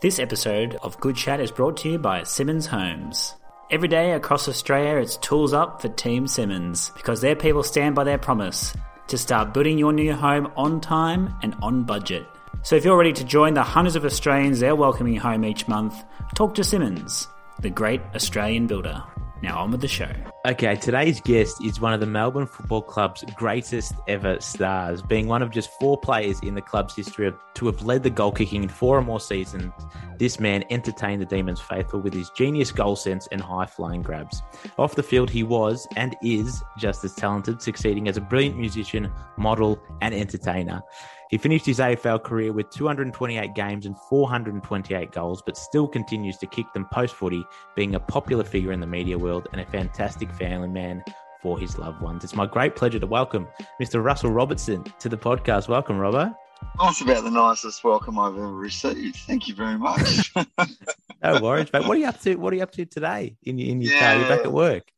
This episode of Good Chat is brought to you by Simonds Homes. Every day across Australia, it's tools up for Team Simonds because their people stand by their promise to start building your new home on time and on budget. So if you're ready to join the hundreds of Australians they're welcoming home each month, talk to Simonds, the great Australian builder. Now on with the show. Okay, today's guest is one of the Melbourne Football Club's greatest ever stars, being one of just four players in the club's history of, to have led the goal kicking in four or more seasons. This man entertained the Demons faithful with his genius goal sense and high flying grabs. Off the field, he was and is just as talented, succeeding as a brilliant musician, model, and entertainer. He finished his AFL career with 228 games and 428 goals, but still continues to kick them post footy, being a popular figure in the media world and a fantastic family man for his loved ones. It's my great pleasure to welcome Mr. Russell Robertson to the podcast. Welcome, Robbo. That's about the nicest welcome I've ever received. Thank you very much. no worries, mate. What are you up to? What are you up to today in your in your yeah, car? You're back at work.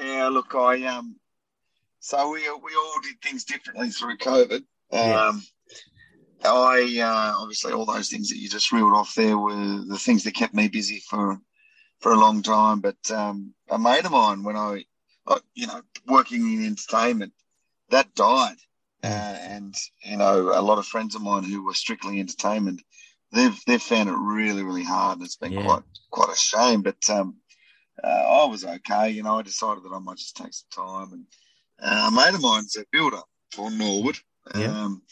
Yeah, look, I um, so we we all did things differently through COVID. Um, I uh, obviously all those things that you just reeled off there were the things that kept me busy for for a long time. But um, a mate of mine, when I, you know, working in entertainment, that died, uh, and you know, a lot of friends of mine who were strictly entertainment, they've they've found it really really hard. It's been yeah. quite quite a shame, but um, uh, I was okay. You know, I decided that I might just take some time, and uh, a mate of mine's a builder for Norwood. Yeah. Um,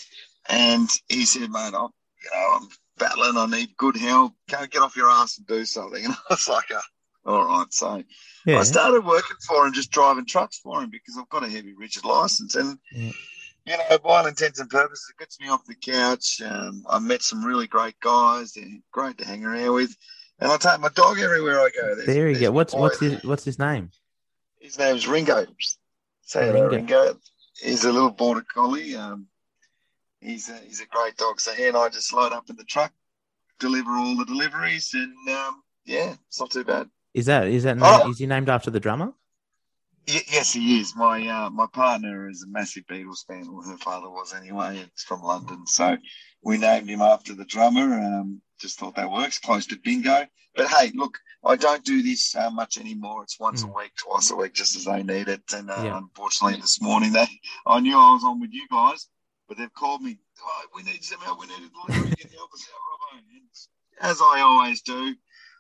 and he said, mate, I'm, you know, I'm battling. I need good help. Can't get off your ass and do something. And I was like, uh, all right. So yeah. I started working for him, just driving trucks for him because I've got a heavy rigid license. And, yeah. you know, by all intents and purposes, it gets me off the couch. Um, I met some really great guys. They're great to hang around with. And I take my dog everywhere I go. There's, there you go. What's what's his what's his name? His name's Ringo. Say hello, Ringo. Ringo he's a little border collie. Um, he's a, he's a great dog. So he and I just load up in the truck, deliver all the deliveries, and um, yeah, it's not too bad. Is that is that oh. is he named after the drummer? Y- yes, he is. My uh, my partner is a massive Beatles fan, or her father was anyway. It's from London, so we named him after the drummer. Um, just thought that works. Close to bingo. But hey, look, I don't do this uh, much anymore. It's once mm. a week, twice a week, just as they need it. And uh, yeah. unfortunately, this morning they, I knew I was on with you guys, but they've called me. Oh, we need some help. We need a delivery. Can you help us out, Robbo? As I always do,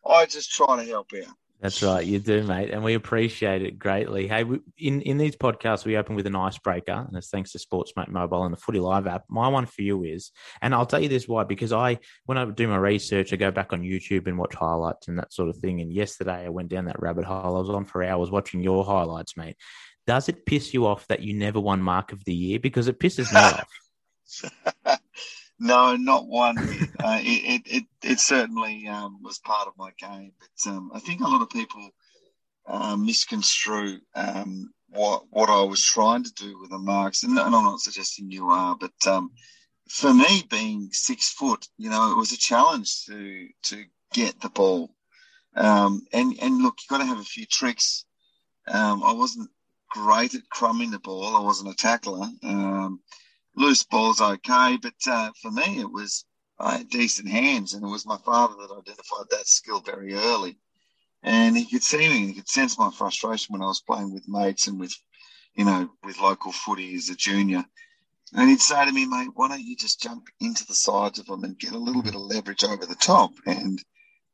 I just try to help out. That's right, you do, mate, and we appreciate it greatly. Hey, we, in in these podcasts, we open with an icebreaker, and it's thanks to Sportsmate Mobile and the Footy Live app. My one for you is, and I'll tell you this why, because I when I do my research, I go back on YouTube and watch highlights and that sort of thing. And yesterday, I went down that rabbit hole. I was on for hours watching your highlights, mate. Does it piss you off that you never won Mark of the Year? Because it pisses me off. No, not one. uh, it, it, it certainly um, was part of my game, but um, I think a lot of people uh, misconstrue um, what what I was trying to do with the marks, and, and I'm not suggesting you are, but um, for me, being six foot, you know, it was a challenge to to get the ball, um, and and look, you've got to have a few tricks. Um, I wasn't great at crumbing the ball. I wasn't a tackler. Um, loose ball's okay, but uh, for me, it was I had decent hands, and it was my father that identified that skill very early. And he could see me, he could sense my frustration when I was playing with mates and with, you know, with local footy as a junior. And he'd say to me, mate, why don't you just jump into the sides of them and get a little bit of leverage over the top? And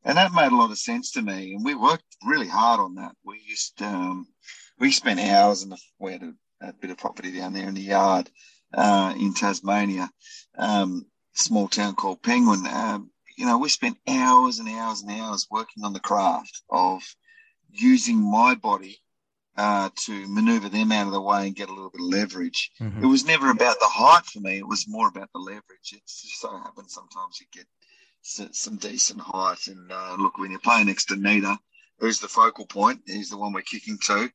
and that made a lot of sense to me. And we worked really hard on that. We used um, we spent hours in the we had a, a bit of property down there in the yard uh, in Tasmania, um, small town called Penguin. Um, you know, we spent hours and hours and hours working on the craft of using my body uh, to maneuver them out of the way and get a little bit of leverage. Mm-hmm. It was never about the height for me. It was more about the leverage. It just so happens sometimes you get some decent height. And uh, look, when you're playing next to Nita, who's the focal point, he's the one we're kicking to.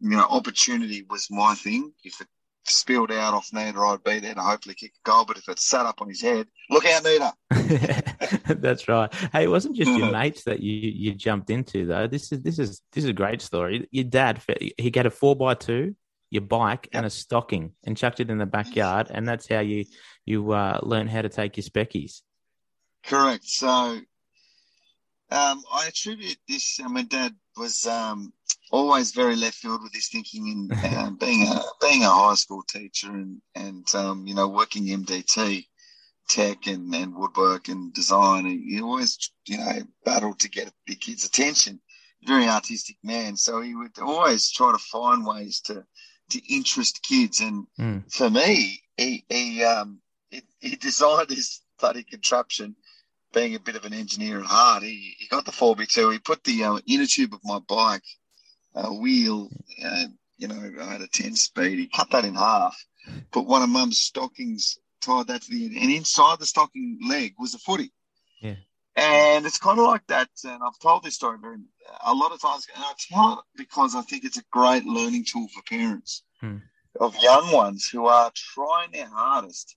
You know, opportunity was my thing. If it spilled out off Nita, I'd be there to hopefully kick a goal. But if it sat up on his head, look out, Nita. That's right. Hey, it wasn't just your mates that you you jumped into though. This is this is this is a great story. Your dad he got a four by two, your bike, yep. and a stocking, and chucked it in the backyard, and that's how you you uh, learn how to take your speckies. Correct. So Um, I attribute this. I mean, Dad was um, always very left field with his thinking, and uh, being a being a high school teacher, and and um, you know working MDT tech and, and woodwork and design, and he always you know battled to get the kids' attention. Very artistic man, so he would always try to find ways to to interest kids. And Mm. for me, he he um he, he designed this bloody contraption. Being a bit of an engineer at heart, he, he got the 4B2. He put the uh, inner tube of my bike uh, wheel, uh, you know, I had a 10 speed. He cut that in half, put one of mum's stockings, tied that to the end, and inside the stocking leg was a footy. Yeah. And it's kind of like that. And I've told this story very, a lot of times, and I tell it because I think it's a great learning tool for parents Hmm. of young ones who are trying their hardest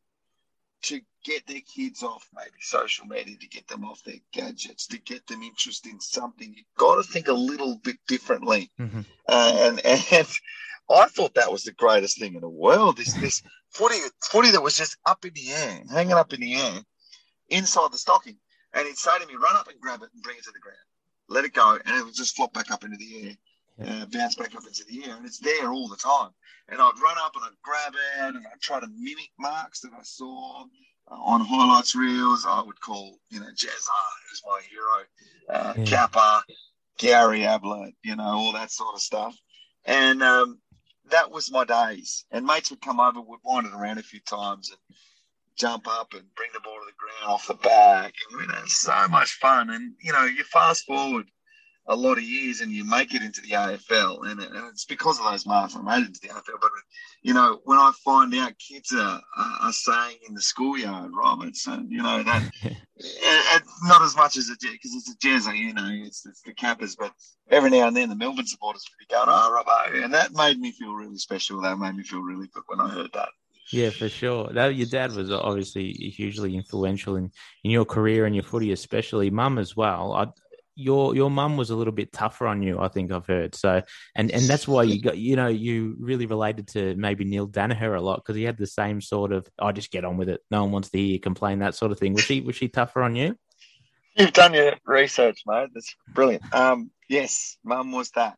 to get their kids off maybe social media, to get them off their gadgets, to get them interested in something. You've got to think a little bit differently. Mhm. Uh, and and I thought that was the greatest thing in the world. This this footy footy that was just up in the air, hanging up in the air, inside the stocking. And he'd say to me, "Run up and grab it and bring it to the ground. Let it go, and it would just flop back up into the air, uh, bounce back up into the air, and it's there all the time." And I'd run up and I'd grab it, and I'd try to mimic marks that I saw on highlights reels. I would call, you know, Jazza, who's my hero, uh, Yeah. Kappa, Gary Ablett, you know, all that sort of stuff. And um, that was my days. And mates would come over, would wind it around a few times and jump up and bring the ball to the ground off the back. And we had so much fun. And, you know, you fast forward a lot of years and you make it into the AFL. And, it, and it's because of those marks I made it into the AFL. But, you know, when I find out kids are, are, saying in the schoolyard, Robertson, you know, that it, not as much as a because it's a jazzer, you know, it's, it's the Kappas, but every now and then the Melbourne supporters would be going, ah, oh, Robbo. And that made me feel really special. That made me feel really good when I heard that. Yeah, for sure. That, your dad was obviously hugely influential in, in your career and your footy, especially. Mum as well. I, your your mum was a little bit tougher on you, I think I've heard. So, and and that's why you got you know you really related to maybe Neil Daniher a lot because he had the same sort of I just get on with it. No one wants to hear you complain that sort of thing. Was she was she tougher on you? You've done your research, mate. That's brilliant. Um, yes, mum was that.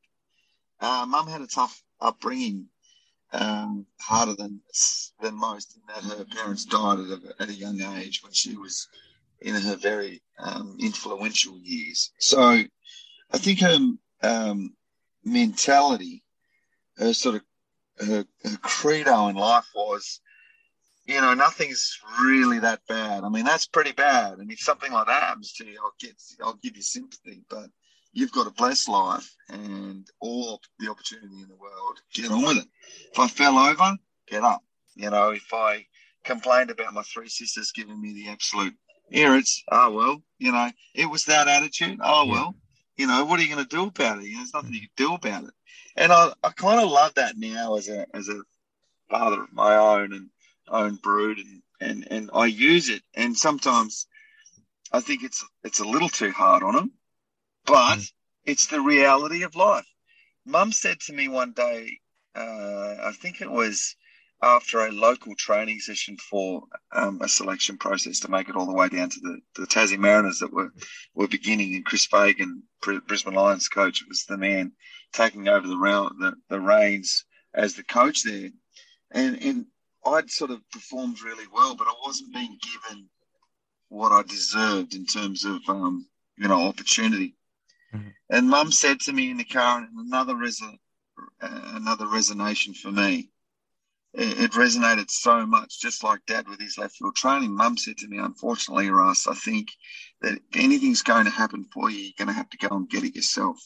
Uh, mum had a tough upbringing, um, harder than than most, in that her parents died at a, at a young age when she was in her very um, influential years. So I think her um, mentality, her sort of her, her credo in life was, you know, nothing's really that bad. I mean, that's pretty bad. And if something like that happens to you, I'll get, I'll give you sympathy. But you've got a blessed life and all the opportunity in the world. Get on with it. If I fell over, get up. You know, if I complained about my three sisters giving me the absolute irrits, oh well, you know, it was that attitude. Oh well, you know, what are you going to do about it? You know, there's nothing you can do about it. And I, I kind of love that now as a as a father of my own and own brood, and and and I use it. And sometimes I think it's it's a little too hard on them, but Mm. it's the reality of life. Mum said to me one day, uh, I think it was after a local training session for um, a selection process to make it all the way down to the, the Tassie Mariners that were, were beginning, and Chris Fagan, Brisbane Lions coach, was the man taking over the, the, the reins as the coach there. And, and I'd sort of performed really well, but I wasn't being given what I deserved in terms of, um, you know, opportunity. Mhm. And Mum said to me in the car, and another uh, another resonation for me. It, it resonated so much, just like Dad with his left field training. Mum said to me, "Unfortunately, Russ, I think that if anything's going to happen for you, you're going to have to go and get it yourself."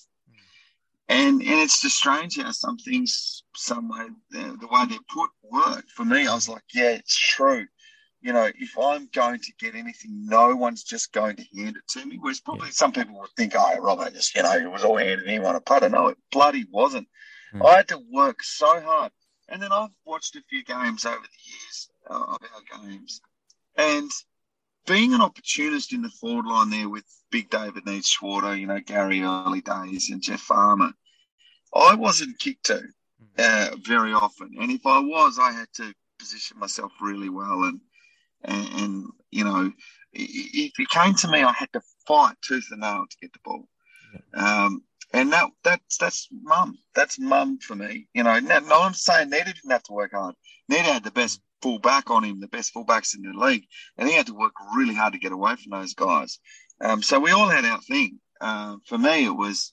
And and it's just strange how some things, some way, the, the way they put work for me. I was like, yeah, it's true. You know, if I'm going to get anything, no one's just going to hand it to me. Whereas probably some people would think, oh, Robert, just, you know, it was all handed to him on a putter. No, it bloody wasn't. Mm. I had to work so hard. And then I've watched a few games over the years uh, of our games. And being an opportunist in the forward line there with Big David Neitz Schwarter, you know, Gary early days and Jeff Farmer, I wasn't kicked to uh, very often. And if I was, I had to position myself really well. And, and, and you know, if it came to me, I had to fight tooth and nail to get the ball. Um, and that that's that's mum. That's mum for me. You know, no, no I'm saying Nita didn't have to work hard. Nita had the best fullback on him, the best fullbacks in the league, and he had to work really hard to get away from those guys. Um, so we all had our thing. Uh, for me, it was,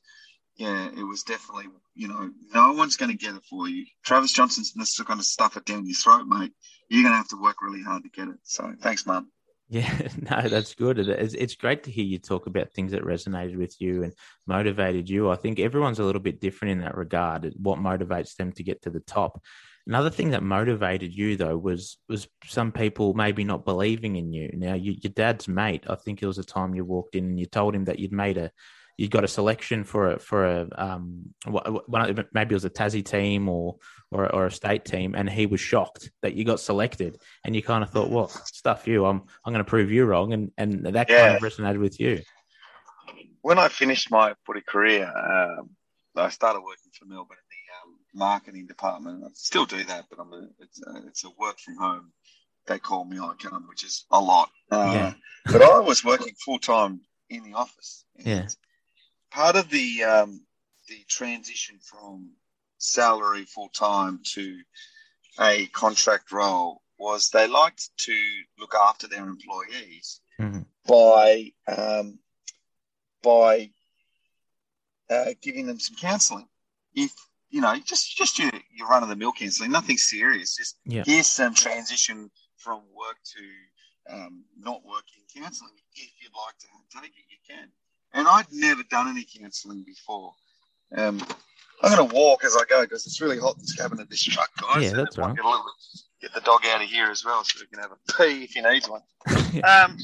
yeah, it was definitely, you know, no one's going to get it for you. Travis Johnson's just going to stuff it down your throat, mate. You're going to have to work really hard to get it. So thanks, mum. Yeah, no, that's good. It's, it's great to hear you talk about things that resonated with you and motivated you. I think everyone's a little bit different in that regard. What motivates them to get to the top. Another thing that motivated you though was was some people maybe not believing in you. Now, you, your dad's mate. I think it was a time you walked in and you told him that you'd made a you got a selection for a for a um maybe it was a Tassie team or or, or a state team, and he was shocked that you got selected, and you kind of thought, well, stuff you, I'm I'm going to prove you wrong, and and that yeah. kind of resonated with you. When I finished my footy career, um, I started working for Melbourne in the um, marketing department. I still do that, but I'm a, it's a, it's a work from home. They call me I come, which is a lot. Uh, yeah. but I was working full time in the office. Yeah part of the um, the transition from salary full time to a contract role was they liked to look after their employees mm-hmm. by um, by uh, giving them some counselling. If you know, just just your, your run of the mill counselling, nothing serious. Just yeah. here's some transition from work to um, not working counselling. If you'd like to take it, you can and I'd never done any counselling before. Um, I'm going to walk as I go because it's really hot in this cabin of this truck, guys. Yeah, that's right. Get, bit, get, the dog out of here as well so we can have a pee if he needs one. um,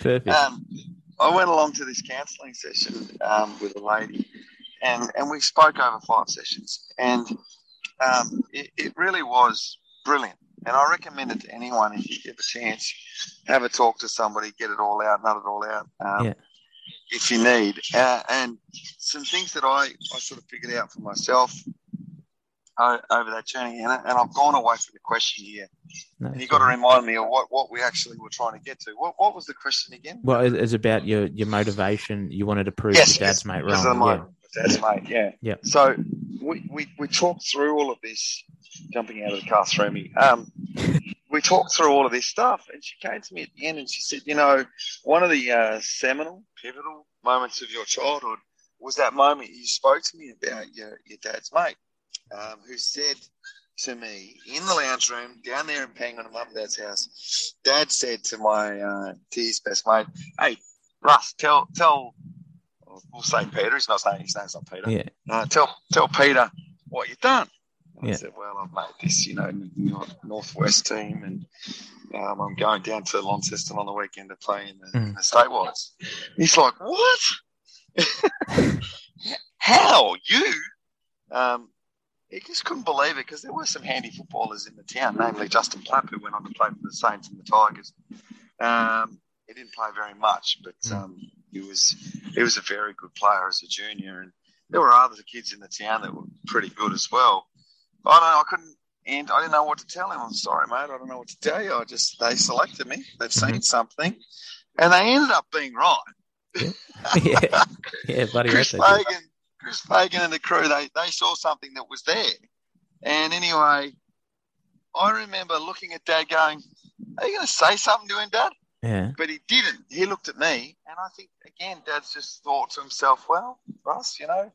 Perfect. Um, I went along to this counselling session um, with a lady, and, and we spoke over five sessions, and um, it, it really was brilliant. And I recommend it to anyone if you get the chance, have a talk to somebody, get it all out, nut it all out. Um, yeah if you need. Uh, and some things that I, I sort of figured out for myself uh, over that journey, and, and I've gone away from the question here. No, and you've got to remind me of what, what we actually were trying to get to. What, what was the question again? Well, it's about your, your motivation. You wanted to prove yes, your dad's mate wrong. My, yeah. dad's mate, yeah. yeah. So we, we, we talked through all of this, jumping out of the car through me. Um, we talked through all of this stuff, and she came to me at the end and she said, "You know, one of the uh, seminal, pivotal moments of your childhood was that moment you spoke to me about your your dad's mate, um, who said to me in the lounge room down there in at mum and dad's house. Dad said to my uh, to his best mate, "Hey, Russ, tell tell." We'll say Peter. He's not saying his name's not Peter. Yeah. Uh, tell tell Peter what you've done. Yeah. I said, well, I've made this, you know, Northwest team and um, I'm going down to Launceston on the weekend to play in the, mm. the statewide. He's like, what? How? You? Um, he just couldn't believe it because there were some handy footballers in the town, namely Justin Plapp, who went on to play for the Saints and the Tigers. Um, he didn't play very much, but mm. um, he was he was a very good player as a junior, and there were other kids in the town that were pretty good as well. I don't know. I couldn't, and I didn't know what to tell him. I'm sorry, mate. I don't know what to tell you. I just they selected me. They've seen mm-hmm. something, and they ended up being right. yeah, yeah, buddy. Chris Fagan, Chris Fagan, and the crew they they saw something that was there, and anyway, I remember looking at Dad going, "Are you going to say something to him, Dad?" Yeah. But he didn't. He looked at me, and I think again, Dad's just thought to himself, "Well, Russ, you know."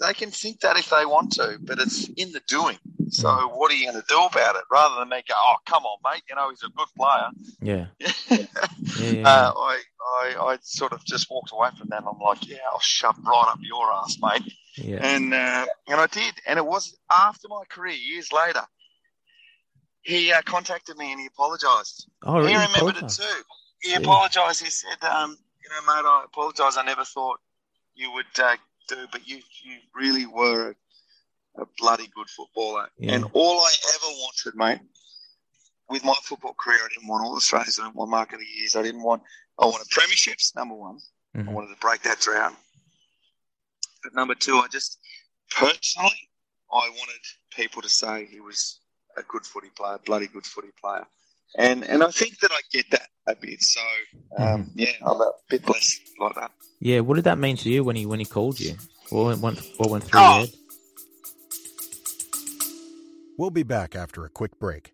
they can think that if they want to, but it's in the doing. So mm. what are you going to do about it? Rather than me go, oh, come on, mate, you know, he's a good player. Yeah. yeah, yeah. Uh, I, I, I sort of just walked away from that and I'm like, yeah, I'll shove right up your ass, mate. Yeah. And, uh, and I did. And it was after my career, years later, he uh, contacted me and he apologised. Oh, really? He remembered it too. He yeah. apologised. He said, um, you know, mate, I apologise. I never thought you would uh, do, but you you really were a, a bloody good footballer. Yeah. And all I ever wanted, mate, with my football career, I didn't want all Australians. I didn't want mark of the years. I didn't want. I wanted premierships. Number one, mm-hmm. I wanted to break that drought. But number two, I just personally, I wanted people to say he was a good footy player, bloody good footy player. and and I think that I get that a bit. So um, yeah, I'm a bit less like that. Yeah, what did that mean to you when he when he called you? What went what went through Oh. your head? We'll be back after a quick break.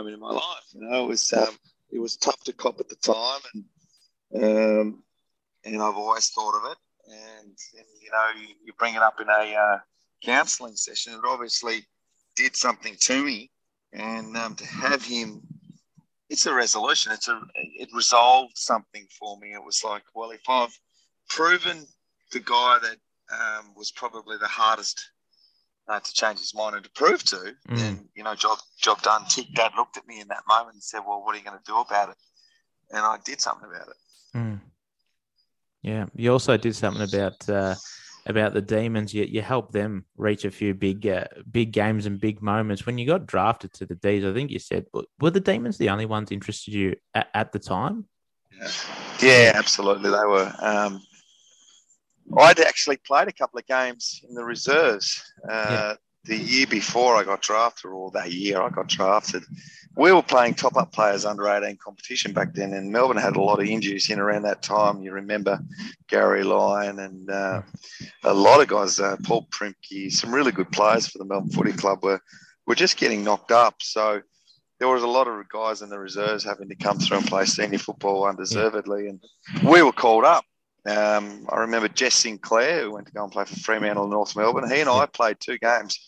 Moment in my life. You know, it was um, it was tough to cop at the time, and um, and I've always thought of it. And, and you know, you, you bring it up in a uh, counselling session. It obviously did something to me, and um, to have him, it's a resolution. It's a it resolved something for me. It was like, well, if I've proven the guy that um, was probably the hardest uh, to change his mind and to prove to, Mm. then you know, job job done. Tick. Dad looked at me in that moment and said, "Well, what are you going to do about it?" And I did something about it. Mm. Yeah, you also did something about uh, about the demons. You you helped them reach a few big uh, big games and big moments. When you got drafted to the D's, I think you said, were the demons the only ones interested you at, at the time? Yeah, absolutely, they were. Um, I'd actually played a couple of games in the reserves uh, the year before I got drafted, or that year I got drafted. We were playing top up players under 18 competition back then, and Melbourne had a lot of injuries in around that time. You remember Gary Lyon and uh, a lot of guys, uh, Paul Prymke, some really good players for the Melbourne Footy Club were, were just getting knocked up. So there was a lot of guys in the reserves having to come through and play senior football undeservedly, and we were called up. Um, I remember Jess Sinclair, who went to go and play for Fremantle and North Melbourne. He and I played two games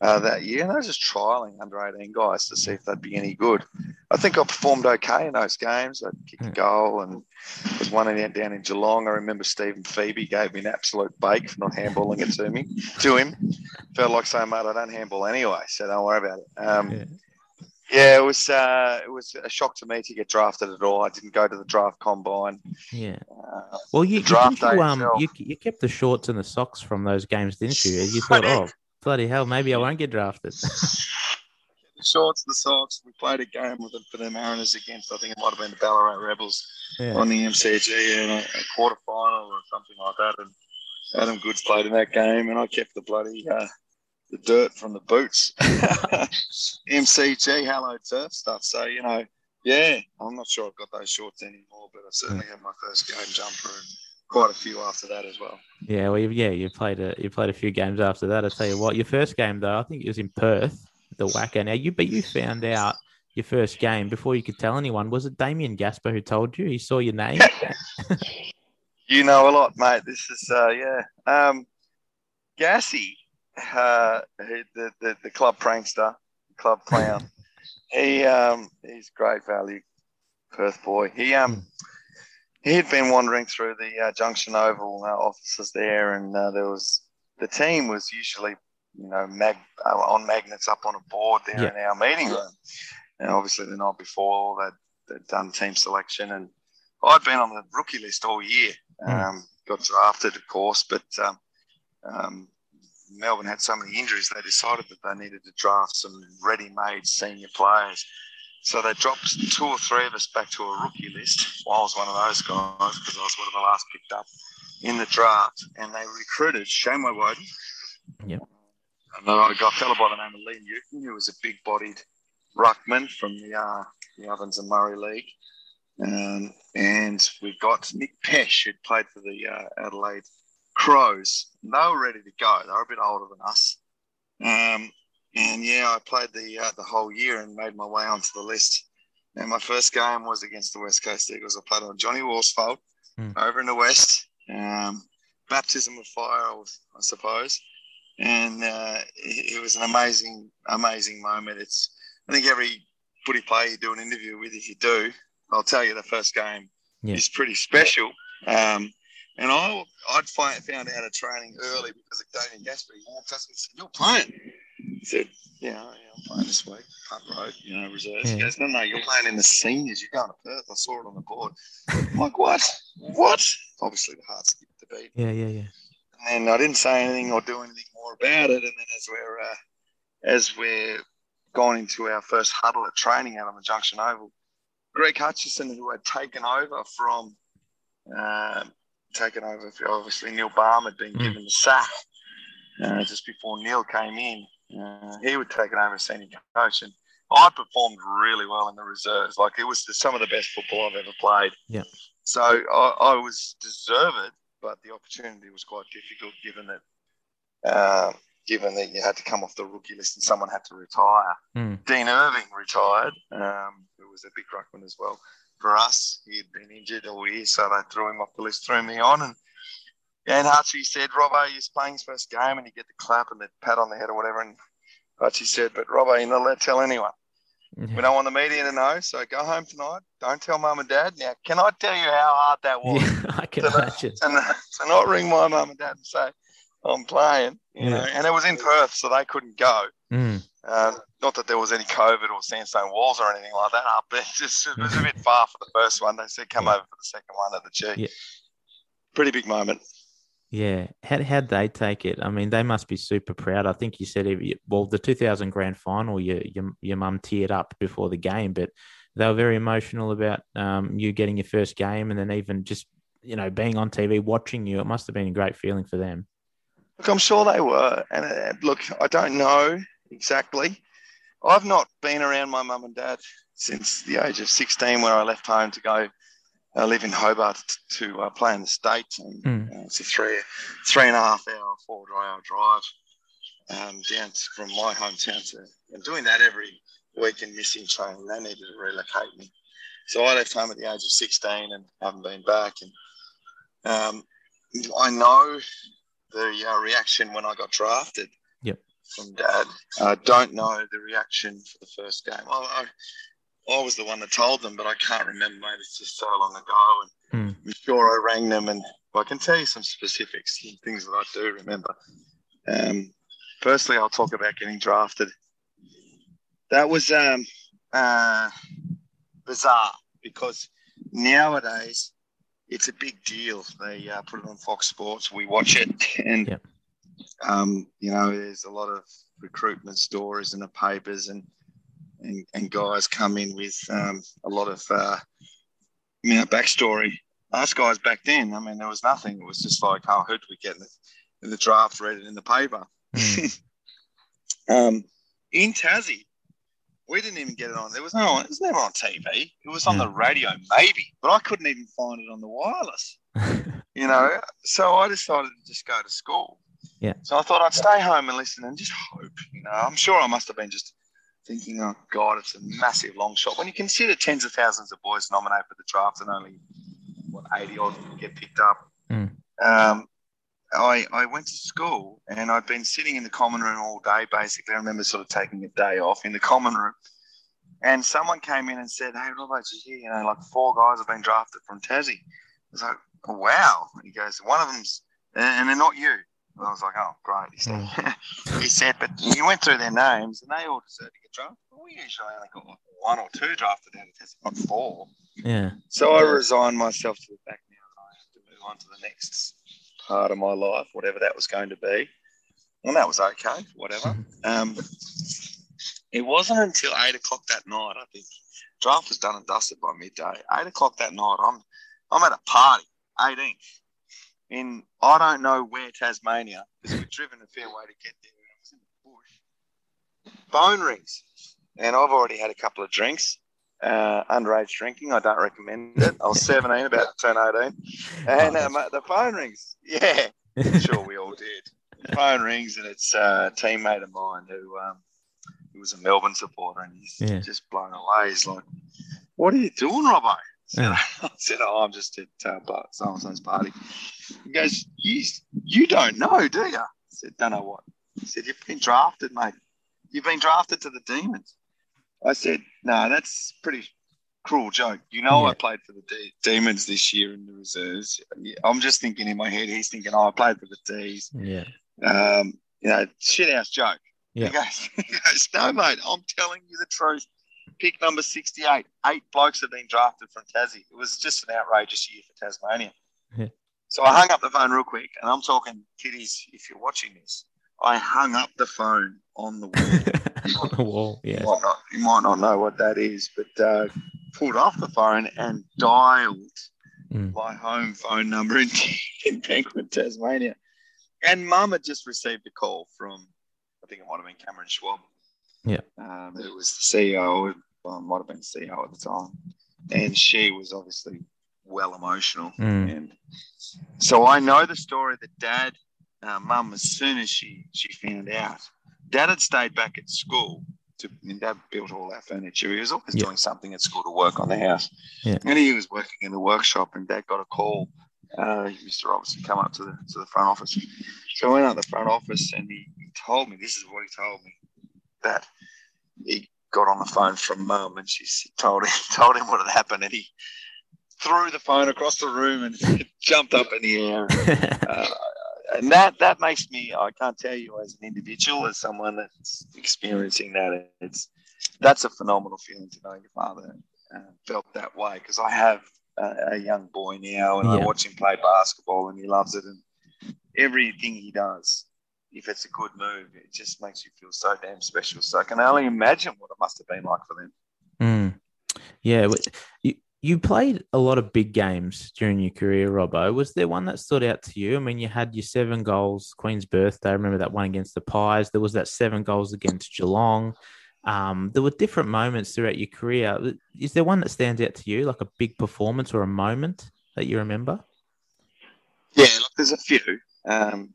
uh, that year, and I was just trialing under 18 guys to see if they'd be any good. I think I performed okay in those games. I kicked a goal and was one in down in Geelong. I remember Steven Febey gave me an absolute bake for not handballing it to me to him. Felt like saying, "Mate, I don't handball anyway, so don't worry about it." Um, Yeah. it was uh, it was a shock to me to get drafted at all. I didn't go to the draft combine. Yeah. Uh, Well, you, draft you, um you, you kept the shorts and the socks from those games, didn't you? You thought, oh bloody hell, maybe I won't get drafted. the shorts, the socks. We played a game with them for the Mariners against, I think it might have been the Ballarat Rebels yeah. on the MCG in a, a quarter final or something like that. And Adam Goodes played in that game, and I kept the bloody uh, the dirt from the boots. MCG, hello turf stuff. So you know, yeah, I'm not sure I've got those shorts anymore, but I certainly had my first game jumper and quite a few after that as well. Yeah, well, yeah, you played a you played a few games after that. I tell you what, your first game though, I think it was in Perth, the WACA. Now you, but you found out your first game before you could tell anyone. Was it Damien Gaspar who told you? He saw your name. You know a lot, mate. This is uh, yeah. Um, Gassy, uh, he- the, the the club prankster, club clown. he um, he's great value, Perth boy. He um, he had been wandering through the uh, Junction Oval uh, offices there, and uh, there was the team was usually you know mag uh, on magnets up on a board there Yeah. in our meeting room. And obviously the night before they'd, they'd done team selection, and I'd been on the rookie list all year. Um, got drafted, of course, but um, um, Melbourne had so many injuries, they decided that they needed to draft some ready-made senior players. So they dropped two or three of us back to a rookie list. Well, I was one of those guys because I was one of the last picked up in the draft, and they recruited Shane Woewodin. Yep. And then I got a fellow by the name of Lee Newton, who was a big-bodied ruckman from the uh, the Ovens and Murray League. Um, and we got Nick Pesh, who'd played for the uh, Adelaide Crows. They were ready to go. They were a bit older than us. Um, and yeah, I played the uh, the whole year and made my way onto the list. And my first game was against the West Coast Eagles. I played on Johnny Worsfold Hmm. over in the West. Um, baptism of fire, I I suppose. And uh, it, it was an amazing, amazing moment. It's I think every footy player you do an interview with, if you do, I'll tell you the first game Yeah. is pretty special. Um, and I, I'd find, found out at training early because Damien Gaspar he walked us and said, "You're playing." He said, "Yeah, yeah I'm playing this week, Punt Road, you know, reserves." He goes, "No, no, you're playing in the seniors. You're going to Perth. I saw it on the board." I'm like, "What? What?" Obviously, the heart skipped the beat. Yeah, yeah, yeah. And then I didn't say anything or do anything more about it. And then as we're uh, as we're going into our first huddle at training out on the Junction Oval, Greg Hutchison, who had taken over from um taken over, for obviously Neil Balme had been Mm. given the sack uh, just before Neil came in. Uh, he would take it over as senior coach, and I performed really well in the reserves. Like it was some of the best football I've ever played. Yeah. So I, I was deserved, but the opportunity was quite difficult given that uh, given that you had to come off the rookie list and someone had to retire. Mm. Dean Irving retired, um, who was a big ruckman as well. For us, he had been injured all year, so they threw him off the list, threw me on, and and Hutchie said, "Robbo, he's playing his first game," and you get the clap and the pat on the head or whatever. And Hutchie said, "But Robbo, you're not allowed to tell anyone. We don't want the media to know. So go home tonight. Don't tell mum and dad. Now, can I tell you how hard that was?" Yeah, I can to, imagine. to, not- to not ring my mum and dad and say I'm playing, you Yeah. know, and it was in Perth, so they couldn't go. Mm. Um, not that there was any COVID or sandstone walls or anything like that up, but it just it was a bit far for the first one. They said come Yeah. over for the second one at the G. Yeah. Pretty big moment. Yeah, how how'd they take it? I mean, they must be super proud. I think you said, if you- well, the 2000 grand final, your your your mum teared up before the game, but they were very emotional about um, you getting your first game, and then even just you know being on TV, watching you. It must have been a great feeling for them. Look, I'm sure they were. And uh, look, I don't know exactly. I've not been around my mum and dad since the age of 16 when I left home to go uh, live in Hobart to uh, play in the States. And Mm. uh, it's a three, three and a half hour, four hour drive um, down to, from my hometown to, and doing that every week and missing training. They needed to relocate me. So I left home at the age of 16 and haven't been back. And um, I know the uh, reaction when I got drafted. From dad. I don't know the reaction for the first game. I, I, I was the one that told them, but I can't remember. Maybe it's just so long ago. And Mm. I'm sure I rang them, and I can tell you some specifics, some things that I do remember. Um, firstly, I'll talk about getting drafted. That was um, uh, bizarre because nowadays it's a big deal. They uh, put it on Fox Sports. We watch it, and Yep. Um, you know, there's a lot of recruitment stories in the papers, and and, and guys come in with um, a lot of uh, you know backstory. Us guys back then, I mean, there was nothing. It was just like, oh, who do we get in the, in the draft? Read it in the paper. Mm. Um, in Tassie, we didn't even get it on. There was no, it was never on TV. It was on Yeah. the radio, maybe, but I couldn't even find it on the wireless. You know, so I decided to just go to school. Yeah. So I thought I'd stay home and listen and just hope. You know, I'm sure I must have been just thinking, oh God, it's a massive long shot. When you consider tens of thousands of boys nominated for the draft and only what 80 odd get picked up. Mm. Um, I, I went to school and I'd been sitting in the common room all day, basically. I remember sort of taking a day off in the common room. And someone came in and said, Hey, Robbo, you you know, like four guys have been drafted from Tassie. I was like, Wow. And he goes, One of them's, and they're not you. I was like, Oh, great. He said, he said, But you went through their names and they all deserve to get drafted. We usually only got one or two drafted out of Tassie, not four. yeah. So I resigned myself to the fact now and I have to move on to the next part of my life, whatever that was going to be. And that was okay, whatever. Um, it wasn't until eight o'clock that night, I think. Draft was done and dusted by midday. Eight o'clock that night, I'm I'm at a party, 18th, in I don't know where Tasmania, because we've driven a fair way to get there. It was in the bush. Phone rings, and I've already had a couple of drinks uh, underage drinking. I don't recommend it. I was 17, about to turn 18. And Oh, um, the phone rings. Yeah, sure, we all did. The phone rings, and it's uh, a teammate of mine who, um, who was a Melbourne supporter, and he's Yeah. just blown away. He's like, What are you doing, Robbo? I said, Yeah. I said, Oh, I'm just at uh, so and so's party. He goes, you, you don't know, do you? I said, Don't know what. He said, You've been drafted, mate. You've been drafted to the Demons. I said, no, that's pretty cruel joke. You know, Yeah. I played for the D- Demons this year in the reserves. I'm just thinking in my head, he's thinking, oh, I played for the D's. Yeah. Um, you know, shit house joke. Yeah. He goes, he goes, no, mate, I'm telling you the truth. Pick number 68. Eight blokes have been drafted from Tassie. It was just an outrageous year for Tasmania. Yeah. So I hung up the phone real quick, and I'm talking, kiddies, if you're watching this, I hung up the phone on the wall. On the wall. You Yeah. might not, you might not know what that is, but uh, pulled off the phone and dialed Mm. my home phone number in, in Penguin, Tasmania. And Mum had just received a call from, I think it might have been Cameron Schwab. Yeah. Um, it was the CEO, well, it might have been CEO at the time. And she was obviously well emotional. Mm. And so I know the story that Dad, uh, Mum, as soon as she she found out, Dad had stayed back at school. To, and Dad built all our furniture. He was always Yeah. doing something at school to work on the house. Yeah. And he was working in the workshop, and Dad got a call. Uh, he used to obviously come up to the to the front office. So I went out the front office, and he, he told me this is what he told me that he got on the phone from Mum, and she told him told him what had happened, and he threw the phone across the room and jumped up in the air. Uh, and that that makes me I can't tell you as an individual as someone that's experiencing that it's that's a phenomenal feeling to know your father uh, felt that way because I have a, a young boy now and Yeah. I watch him play basketball and he loves it and everything he does if it's a good move it just makes you feel so damn special so I can only imagine what it must have been like for them Mm. Yeah, you you played a lot of big games during your career, Robbo. Was there one that stood out to you? I mean, you had your seven goals, Queen's birthday. I remember that one against the Pies. There was that seven goals against Geelong. Um, there were different moments throughout your career. Is there one that stands out to you, like a big performance or a moment that you remember? Yeah, look, there's a few. Um,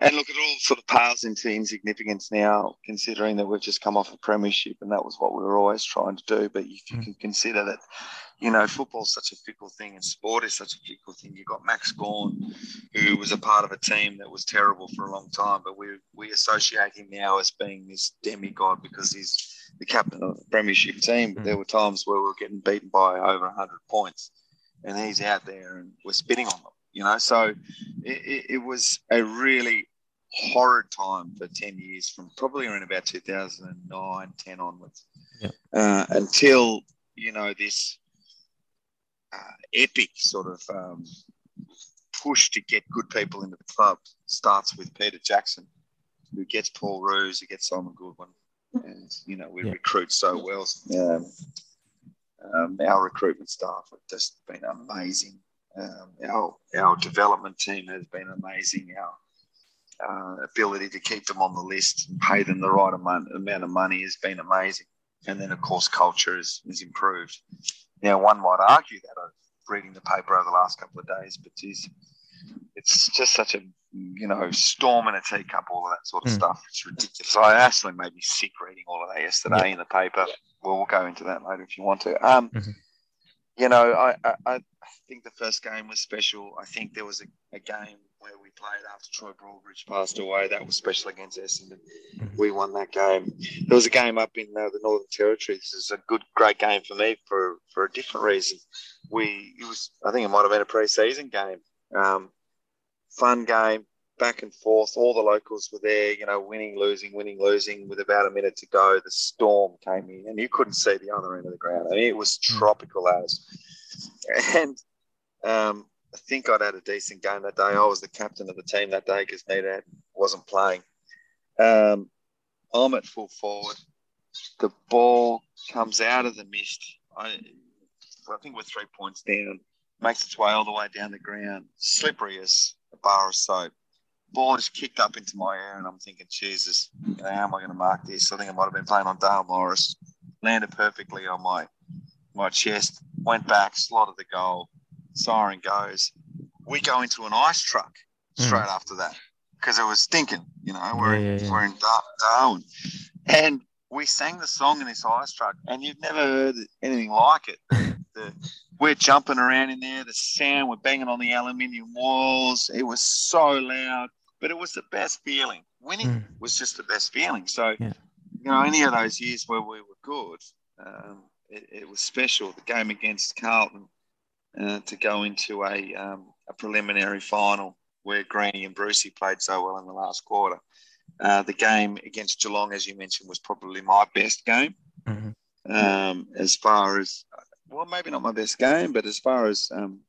and look, it all sort of pales into insignificance now, considering that we've just come off a premiership and that was what we were always trying to do. But if you Mm. can consider that, you know, football's such a fickle thing and sport is such a fickle thing. You've got Max Gawn, who was a part of a team that was terrible for a long time, but we, we associate him now as being this demigod because he's the captain of the premiership team. But Mm. there were times where we were getting beaten by over 100 points and he's out there and we're spitting on them, you know. So it, it, it was a really horrid time for 10 years from probably around about 2009, 10 onwards Yeah. uh, until, you know, this uh, epic sort of um, push to get good people into the club starts with Peter Jackson, who gets Paul Roos, who gets Simon Goodwin. And, you know, we Yeah. recruit so well. Um, um, our recruitment staff have just been amazing. Um, our our development team has been amazing. Our uh, ability to keep them on the list and pay them the right amount, amount of money has been amazing. And then, of course, culture is, is improved. Now, one might argue that of reading the paper over the last couple of days, but geez, it's just such a you know storm in a teacup, all of that sort of Mm. stuff. It's ridiculous. I actually made me sick reading all of that yesterday in the paper. Well, we'll go into that later if you want to. Um, Mhm. You know, I, I, I think the first game was special. I think there was a, a game where we played after Troy Broadbridge passed away. That was special against Essendon. Mhm. We won that game. There was a game up in uh, the Northern Territory. This is a good, great game for me for, for a different reason. We it was I think it might have been a pre-season game. Um, fun game, back and forth. All the locals were there. You know, winning, losing, winning, losing. With about a minute to go, the storm came in, and you couldn't see the other end of the ground. I mean, it was Mm. tropical as. And um, I think I'd had a decent game that day. I was the captain of the team that day because Nita wasn't playing. Um, I'm at full forward. The ball comes out of the mist. I, I think we're three points down. Makes its way all the way down the ground. Slippery as a bar of soap. Ball is kicked up into my air, and I'm thinking, Jesus, you know, how am I going to mark this? I think I might have been playing on Dale Morris. Landed perfectly on my my chest. Went back, slotted the goal. Siren goes. We go into an ice truck hmm. straight after that because it was stinking. You know, we're Yeah, in, yeah, yeah. we're in Darwin, and we sang the song in this ice truck, and you've never heard anything like it. The, we're jumping around in there. The sound, we're banging on the aluminium walls. It was so loud, but it was the best feeling. Winning Mm. was just the best feeling. So, Yeah. you know, any of those years where we were good. Um, it, it, was special. The game against Carlton uh, to go into a, um, a preliminary final where Greeny and Brucey played so well in the last quarter. Uh, the game against Geelong, as you mentioned, was probably my best game. Mm-hmm. Um, as far as, well, maybe not my best game, but as far as, um,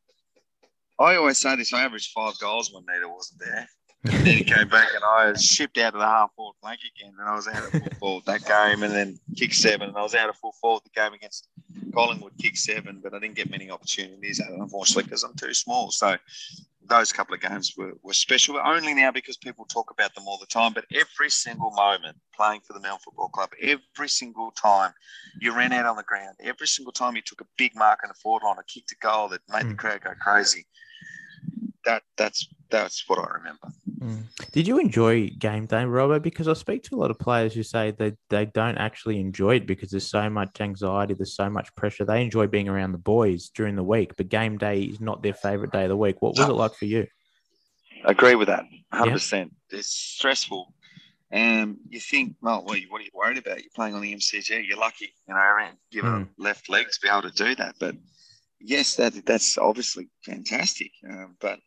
I always say this, I averaged five goals when Nita wasn't there. And then he came back and I was shipped out of the half forward flank again. And I was out of full forward that game and then kick seven. And I was out of full forward the game against Collingwood, kick seven, but I didn't get many opportunities, unfortunately, because I'm too small. So those couple of games were, were special, only now because people talk about them all the time. But every single moment playing for the Melbourne Football Club, every single time you ran out on the ground, every single time you took a big mark in the forward line, a kick to goal that made mm. the crowd go crazy. That that's that's what I remember. Mm. Did you enjoy game day, Robert? Because I speak to a lot of players who say they, they don't actually enjoy it because there's so much anxiety, there's so much pressure. They enjoy being around the boys during the week, but game day is not their favorite day of the week. What was it like for you? I agree with that, 100%. Yeah. It's stressful. And you think, well, what are you, what are you worried about? You're playing on the MCG. You're lucky, you know, around given mm. a left leg to be able to do that. But yes, that that's obviously fantastic. Uh, but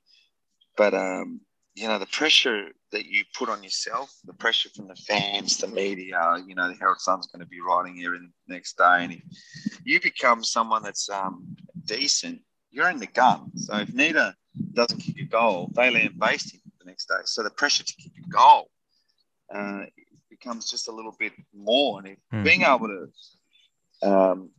but um, you know, the pressure that you put on yourself, the pressure from the fans, the media, you know, the Herald Sun's going to be writing here in the next day. And if you become someone that's um, decent, you're in the gun. So if Neitz doesn't kick a goal, they land based him the next day. So the pressure to kick a goal uh, becomes just a little bit more. And if, mm. being able to, um,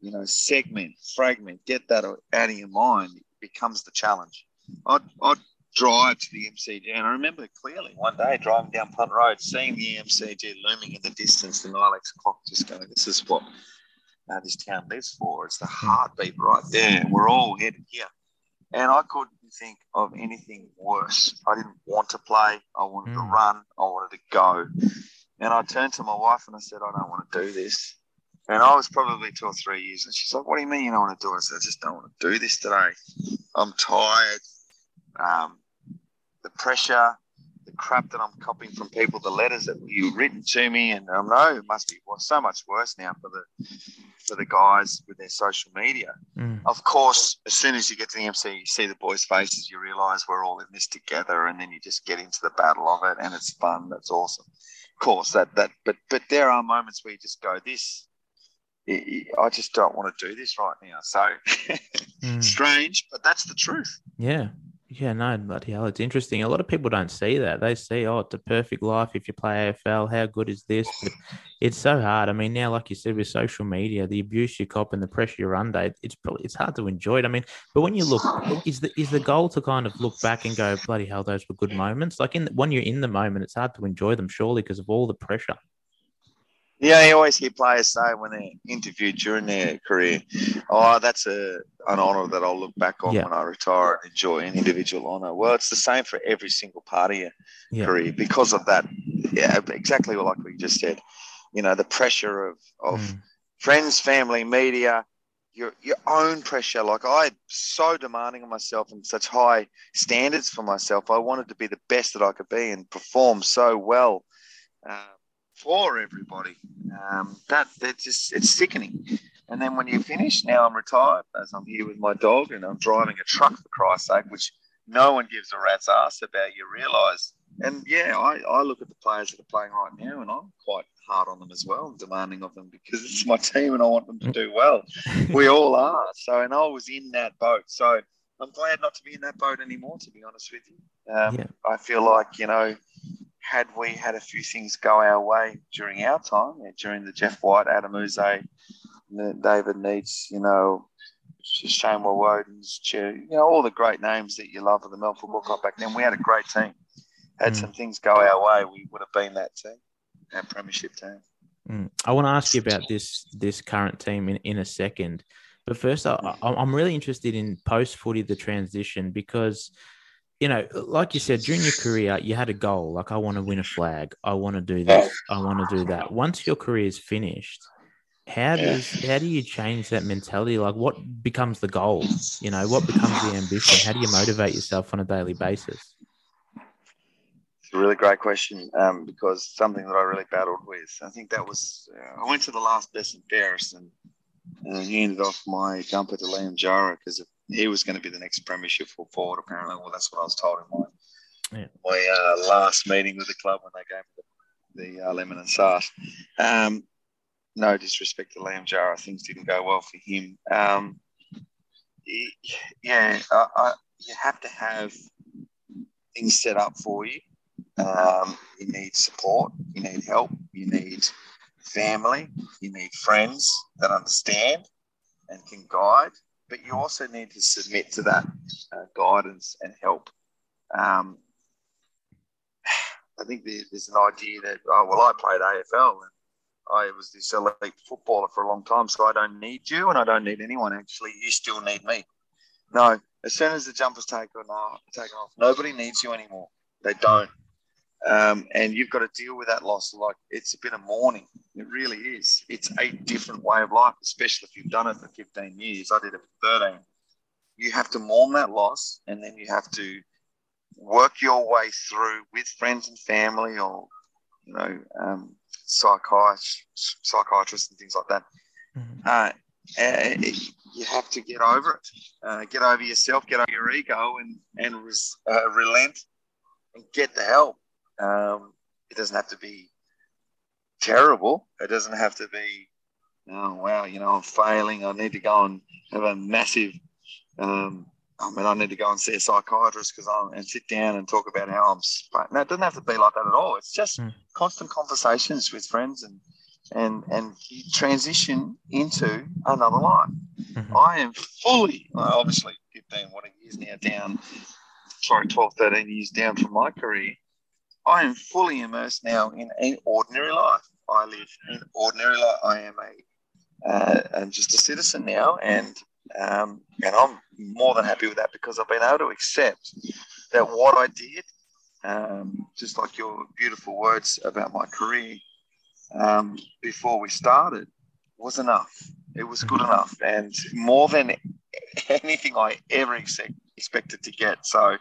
you know, segment, fragment, get that out of your mind becomes the challenge. I'd, I'd drive to the MCG. And I remember clearly one day driving down Punt Road, seeing the MCG looming in the distance, the Nilex clock just going, this is what uh, this town lives for. It's the heartbeat right there. We're all headed here. And I couldn't think of anything worse. I didn't want to play. I wanted mm. to run. I wanted to go. And I turned to my wife and I said, I don't want to do this. And I was probably two or three years. And she's like, What do you mean you don't want to do it? I said, I just don't want to do this today. I'm tired. Um, the pressure, the crap that I'm copying from people, the letters that you've written to me, and I know it must be well, so much worse now for the for the guys with their social media. Mm. Of course, as soon as you get to the MC, you see the boys' faces, you realise we're all in this together, and then you just get into the battle of it, and it's fun. That's awesome. Of course, that that, but but there are moments where you just go, this. I just don't want to do this right now. So mm. strange, but that's the truth. Yeah, yeah, no, bloody hell, it's interesting. A lot of people don't see that. They see, oh, it's a perfect life if you play AFL. How good is this? But it's so hard. I mean, now, like you said, with social media, the abuse you cop and the pressure you're under, it's probably it's hard to enjoy it. I mean, but when you look, is the is the goal to kind of look back and go, bloody hell, those were good moments. Like in when you're in the moment, it's hard to enjoy them, surely, because of all the pressure. Yeah, you always hear players say when they're interviewed during their career, "Oh, that's a an honour that I'll look back on yeah. when I retire and enjoy an individual honour." Well, it's the same for every single part of your yeah. career because of that. Yeah, exactly like we just said. You know, the pressure of of mm. friends, family, media, your your own pressure. Like I so demanding of myself and such high standards for myself. I wanted to be the best that I could be and perform so well. Um, for everybody. Um, that that just it's sickening. And then when you finish, now I'm retired, as I'm here with my dog, and I'm driving a truck for Christ's sake, which no one gives a rat's ass about. You realise, and yeah, I, I look at the players that are playing right now, and I'm quite hard on them as well, and demanding of them because it's my team and I want them to do well. we all are. So, and I was in that boat. So I'm glad not to be in that boat anymore, to be honest with you. Um, yeah. I feel like you know had we had a few things go our way during our time, during the Jeff White, Adam Yze, David Neitz, you know, Shane Woewodin's, you know, all the great names that you love of the Melbourne Football Club back then. We had a great team. Had mm. some things go our way, we would have been that team, that premiership team. Mm. I want to ask you about this this current team in, in a second. But first, I, I'm really interested in post footy, the transition, because you know, like you said, during your career, you had a goal. Like, I want to win a flag. I want to do this. I want to do that. Once your career is finished, how does how do you change that mentality? Like, what becomes the goal? You know, what becomes the ambition? How do you motivate yourself on a daily basis? It's a really great question um, because something that I really battled with. I think that was uh, I went to the last best and fairest, and he ended off my jumper to Liam Jurrah because he was going to be the next premiership forward. Apparently, well, that's what I was told in my yeah. my uh, last meeting with the club when they gave me the, the uh, lemon and sauce. Um, no disrespect to Liam Jurrah, things didn't go well for him. Um, he, yeah, I, I, you have to have things set up for you. Um, you need support, you need help, you need family, you need friends that understand and can guide, but you also need to submit to that uh, guidance and help. Um, I think there's an idea that, oh, well, I played AFL and I was this elite footballer for a long time, so I don't need you and I don't need anyone. Actually, you still need me. No, as soon as the jumper's taken off, taken off, nobody needs you anymore. They don't. Um, and you've got to deal with that loss like it's been a mourning. It really is. It's a different way of life, especially if you've done it for 15 years. I did it for 13. You have to mourn that loss and then you have to work your way through with friends and family or, you know, um, psychiatrists, psychiatrists and things like that. Mm-hmm. Uh, you have to get over it, uh, get over yourself, get over your ego, and and res, uh, relent and get the help. Um, it doesn't have to be terrible. It doesn't have to be, oh wow, you know, I'm failing. I need to go and have a massive. Um, I mean, I need to go and see a psychiatrist because I'm and sit down and talk about how I'm. No, it doesn't have to be like that at all. It's just mm. constant conversations with friends and and and transition into another life. Mm-hmm. I am fully, obviously, 15, what years now down, sorry, 12, 13 years down from my career. I am fully immersed now in an ordinary life. I live in ordinary life. I am a, uh, I'm just a citizen now, and um, and I'm more than happy with that because I've been able to accept that what I did, um, just like your beautiful words about my career, um, before we started was enough. It was good enough and more than anything I ever expect, expected to get. So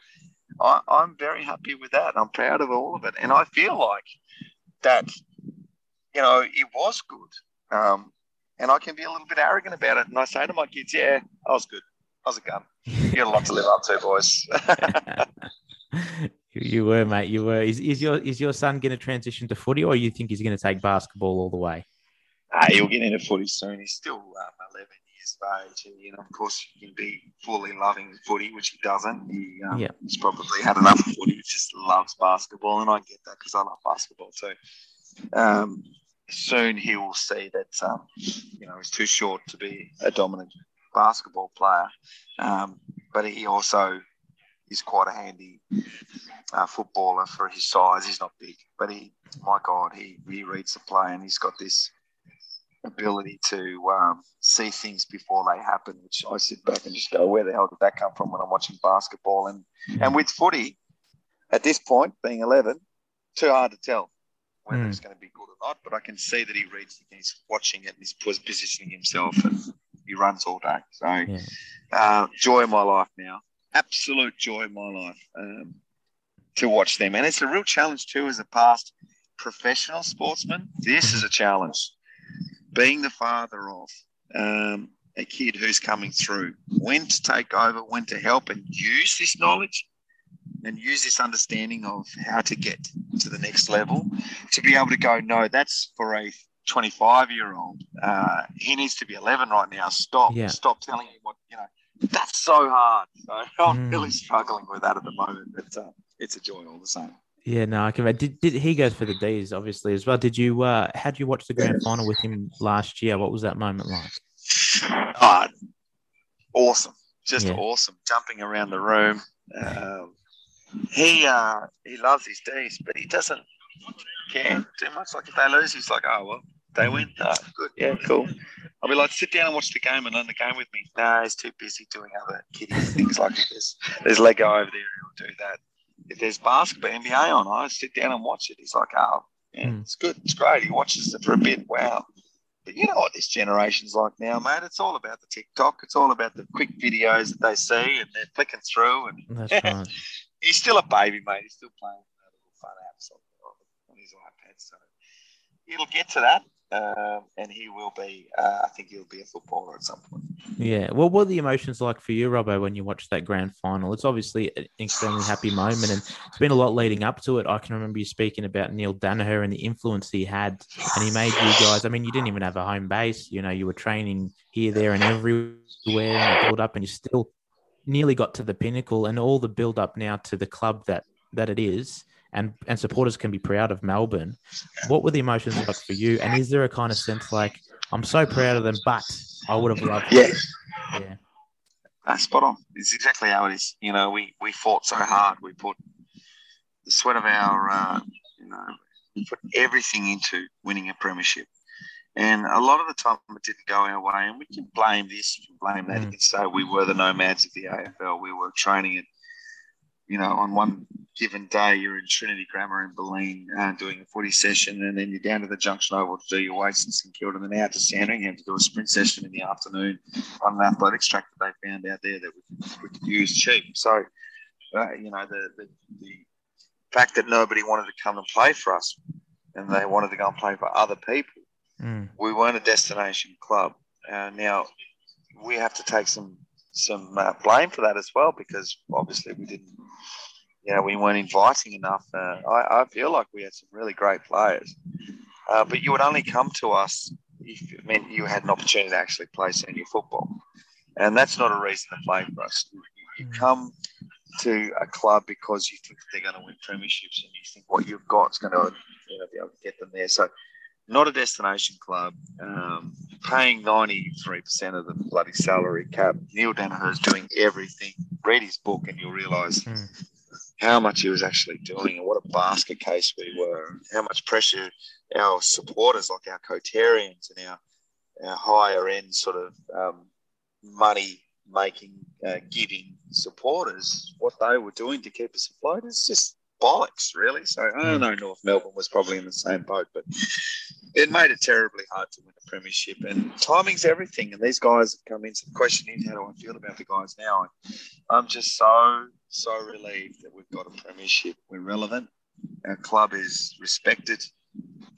I, am very happy with that. I'm proud of all of it. And I feel like that, you know, it was good. Um, and I can be a little bit arrogant about it. And I say to my kids, yeah, I was good. I was a gun. You got a lot to live up to, boys. You were, mate. You were. Is, is your is your son going to transition to footy, or you think he's going to take basketball all the way? Uh, he'll get into footy soon. He's still um, 11 years of age, and you know, of course, he can be fully loving footy, which he doesn't. He, um, yeah. He's probably had enough of footy. He just loves basketball, and I get that because I love basketball too. Um, soon he will see that um, you know he's too short to be a dominant basketball player, um, but he also is quite a handy uh, footballer for his size. He's not big, but he, my God, he, he reads the play and he's got this ability to um, see things before they happen, which I sit back and just go, where the hell did that come from when I'm watching basketball? And, and with footy, at this point, being 11, too hard to tell whether mm. it's going to be good or not, but I can see that he reads the he's watching it and he's positioning himself and he runs all day. So, yeah. uh, joy of my life now absolute joy of my life um, to watch them. And it's a real challenge too as a past professional sportsman. This is a challenge. Being the father of um, a kid who's coming through, when to take over, when to help, and use this knowledge and use this understanding of how to get to the next level to be able to go, no, that's for a 25 year old. Uh, he needs to be 11 right now. Stop. Yeah. Stop telling him what, you know that's so hard. So I'm mm. really struggling with that at the moment, but uh, it's a joy all the same. Yeah, no, I can. Did, did he goes for the D's obviously as well? Did you? Uh, how did you watch the grand final with him last year? What was that moment like? Oh, awesome, just yeah. awesome, jumping around the room. Um, he uh, he loves his D's, but he doesn't care too much. Like if they lose, he's like, oh well, they win. Oh, good, yeah, cool. I'll be like, sit down and watch the game and learn the game with me. No, he's too busy doing other kiddie things like this. There's Lego over there, he'll do that. If there's basketball, NBA on, I sit down and watch it. He's like, oh, yeah, mm. it's good, it's great. He watches it for a bit. Wow. But you know what this generation's like now, mate. It's all about the TikTok. It's all about the quick videos that they see and they're flicking through. And That's right. he's still a baby, mate. He's still playing little fun apps on his iPad. So it'll get to that um, and he will be. Uh, I think he'll be a footballer at some point. Yeah. Well, what were the emotions like for you, Robbo, when you watched that grand final? It's obviously an extremely happy moment, and it's been a lot leading up to it. I can remember you speaking about Neil Daniher and the influence he had, and he made you guys. I mean, you didn't even have a home base. You know, you were training here, there, and everywhere, and build up, and you still nearly got to the pinnacle, and all the build up now to the club that that it is and and supporters can be proud of Melbourne. What were the emotions like for you? And is there a kind of sense like I'm so proud of them, but I would have loved. Yeah, yeah. Uh, spot on. It's exactly how it is. You know, we we fought so hard. We put the sweat of our, uh, you know, we put everything into winning a premiership. And a lot of the time it didn't go our way. And we can blame this, you can blame that. Mm. You can say we were the nomads of the AFL. We were training at you know, on one given day, you're in Trinity Grammar in Bulleen uh, doing a footy session, and then you're down to the Junction Oval to do your weights in St Kilda, and then out to Sandringham to do a sprint session in the afternoon on an athletics track that they found out there that we could, we could use cheap. So, uh, you know, the, the, the fact that nobody wanted to come and play for us and they wanted to go and play for other people, mm. we weren't a destination club. Uh, now, we have to take some some uh, blame for that as well because obviously we didn't, you know, we weren't inviting enough. Uh, I, I, feel like we had some really great players, uh, but you would only come to us if it meant you had an opportunity to actually play senior football, and that's not a reason to play for us. You mm. come to a club because you think they're going to win premierships and you think what you've got is going to you know, be able to get them there. So not a destination club, um, paying 93% of the bloody salary cap. Neil Daniher is doing everything. Read his book and you'll realise mm. how much he was actually doing and what a basket case we were, how much pressure our supporters, like our Coterians and our, our higher end sort of um, money making, uh, giving supporters, what they were doing to keep us afloat is just bollocks, really. So I don't hmm. know. North Melbourne was probably in the same boat, but it made it terribly hard to win a premiership. And timing's everything. And these guys have come in. So the question is, how do I feel about the guys now? And I'm just so so relieved that we've got a premiership. We're relevant. Our club is respected.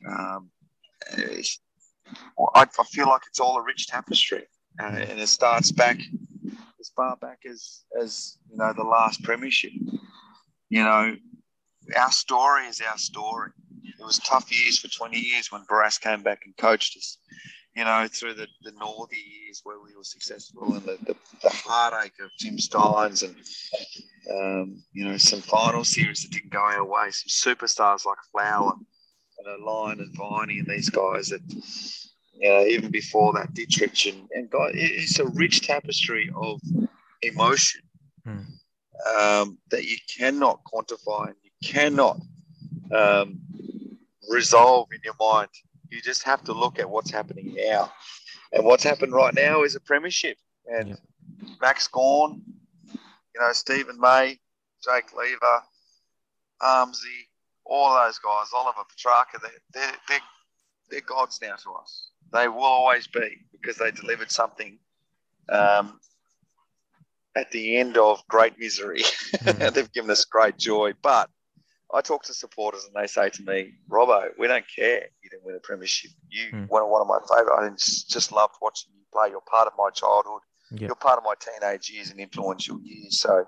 Um, I, I, feel like it's all a rich tapestry, uh, and it starts back as far back as as you know the last premiership. You know, our story is our story. It was tough years for 20 years when Barassi came back and coached us, you know, through the, the Northey years where we were successful and the, the, the heartache of Jim Stynes and, um, you know, some final series that didn't go our way, some superstars like Flower and a Lyon and Viney and these guys that, you know, even before that, Dittrich and, and God, it's a rich tapestry of emotion. Hmm. Um, that you cannot quantify and you cannot um, resolve in your mind. You just have to look at what's happening now. And what's happened right now is a premiership. And. Max Gawn, you know, Steven May, Jake Lever, Armsy, all those guys, Oliver Petracca, they're, they're, they're, they're gods now to us. They will always be because they delivered something um, at the end of great misery. Mm. They've given us great joy. But I talk to supporters and they say to me, Robbo, we don't care you didn't win a premiership. You mm. one of one of my favourite. I just loved watching you play. You're part of my childhood. Yep. You're part of my teenage years and influential years. So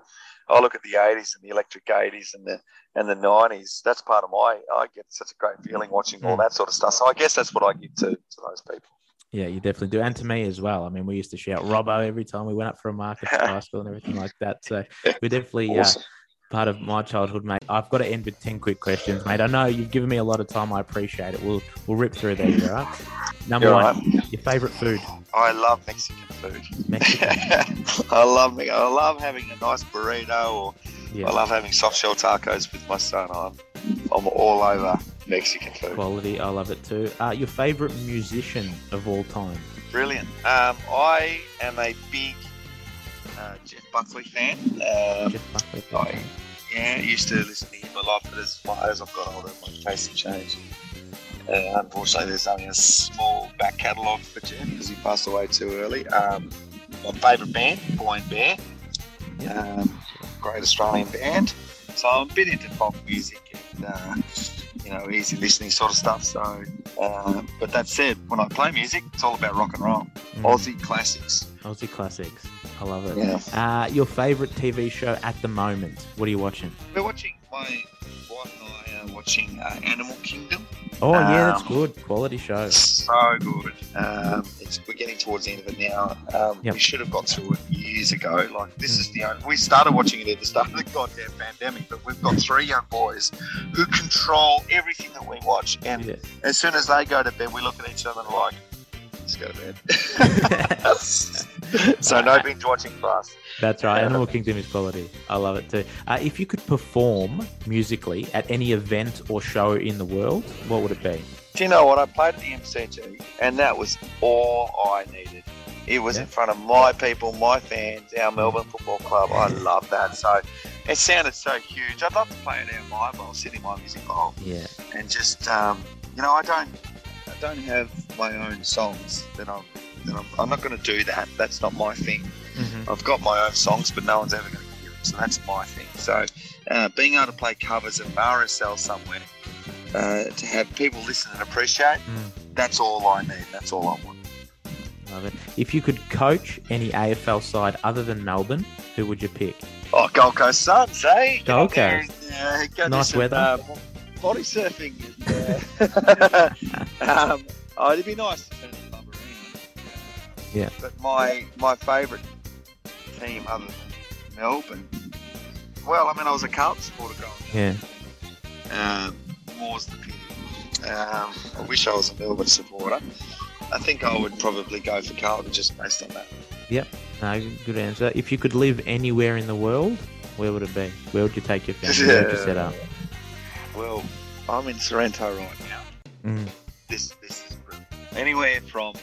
I look at the 80s and the electric 80s and the and the 90s. That's part of my. I get such a great feeling watching all hmm. that sort of stuff. So I guess that's what I give to, to those people. Yeah, you definitely do, and to me as well. I mean, we used to shout Robbo every time we went up for a market high school and everything like that. So we definitely uh, awesome. uh, part of my childhood, mate. I've got to end with ten quick questions, mate. I know you've given me a lot of time. I appreciate it. We'll we'll rip through these, all right? Number You're one, right. your favorite food. I love Mexican food. Mexican. I love I love having a nice burrito, or yeah. I love having soft shell tacos with my son. I'm I'm all over Mexican food. Quality, I love it too. Uh, your favorite musician of all time. Brilliant. Um, I am a big uh, Jeff Buckley fan. Um, Jeff Buckley fan. I, yeah, used to listen to him a lot, but as, far as I've got older, my taste has changed. Uh, unfortunately, there's only a small back catalogue for Jeff because he passed away too early. Um, my favourite band, Boy and Bear. Um, great Australian band. so I'm a bit into pop music and uh, you know easy listening sort of stuff. So, uh, but that said, when I play music, it's all about rock and roll, Mm. Aussie classics. Aussie classics. I love it. Yeah. Uh, your favorite TV show at the moment? What are you watching? We're watching my wife and I watching uh, Animal Kingdom. Oh yeah, that's Um, good. Quality show. So good. Um, it's, we're getting towards the end of it now. Um, Yep. We should have got to it years ago. Like this is the only, we started watching it at the start of the goddamn pandemic, but we've got three young boys who control everything that we watch. And Yeah. as soon as they go to bed, we look at each other and like, let's go to bed. so no binge watching for us. That's right. Animal Kingdom is quality. I love it too. Uh, if you could perform musically at any event or show in the world, what would it be? Do you know what? I played at the MCG, and that was all I needed. It was Yeah. in front of my people, my fans, our Melbourne Football Club. I love that. So it sounded so huge. I'd love to play it out Myer Bowl, sit in my music bowl, Yeah. and just, um, you know, I don't, I don't have my own songs that I'm, that I'm, I'm not going to do that. That's not my thing. Mm-hmm. I've got my own songs, but no one's ever going to hear them. So that's my thing. So uh, being able to play covers of RSL somewhere, uh, to have people listen and appreciate, Mm. that's all I need. That's all I want. Love it. If you could coach any AFL side other than Melbourne, who would you pick? Oh, Gold Coast Suns, eh? Gold Coast. and, go Nice some, weather. Uh, body surfing. And, um, oh, it'd be nice Yeah. But my my favourite team other than Melbourne, well, I mean, I was a Carlton supporter growing up. Yeah. More's the pity. Um, I wish I was a Melbourne supporter. I think I would probably go for Carlton just based on that. Yep. No, good answer. If you could live anywhere in the world, where would it be? Where would you take your family? Where would you set up? Well, I'm in Sorrento right now. Mm. This this is brilliant. Anywhere from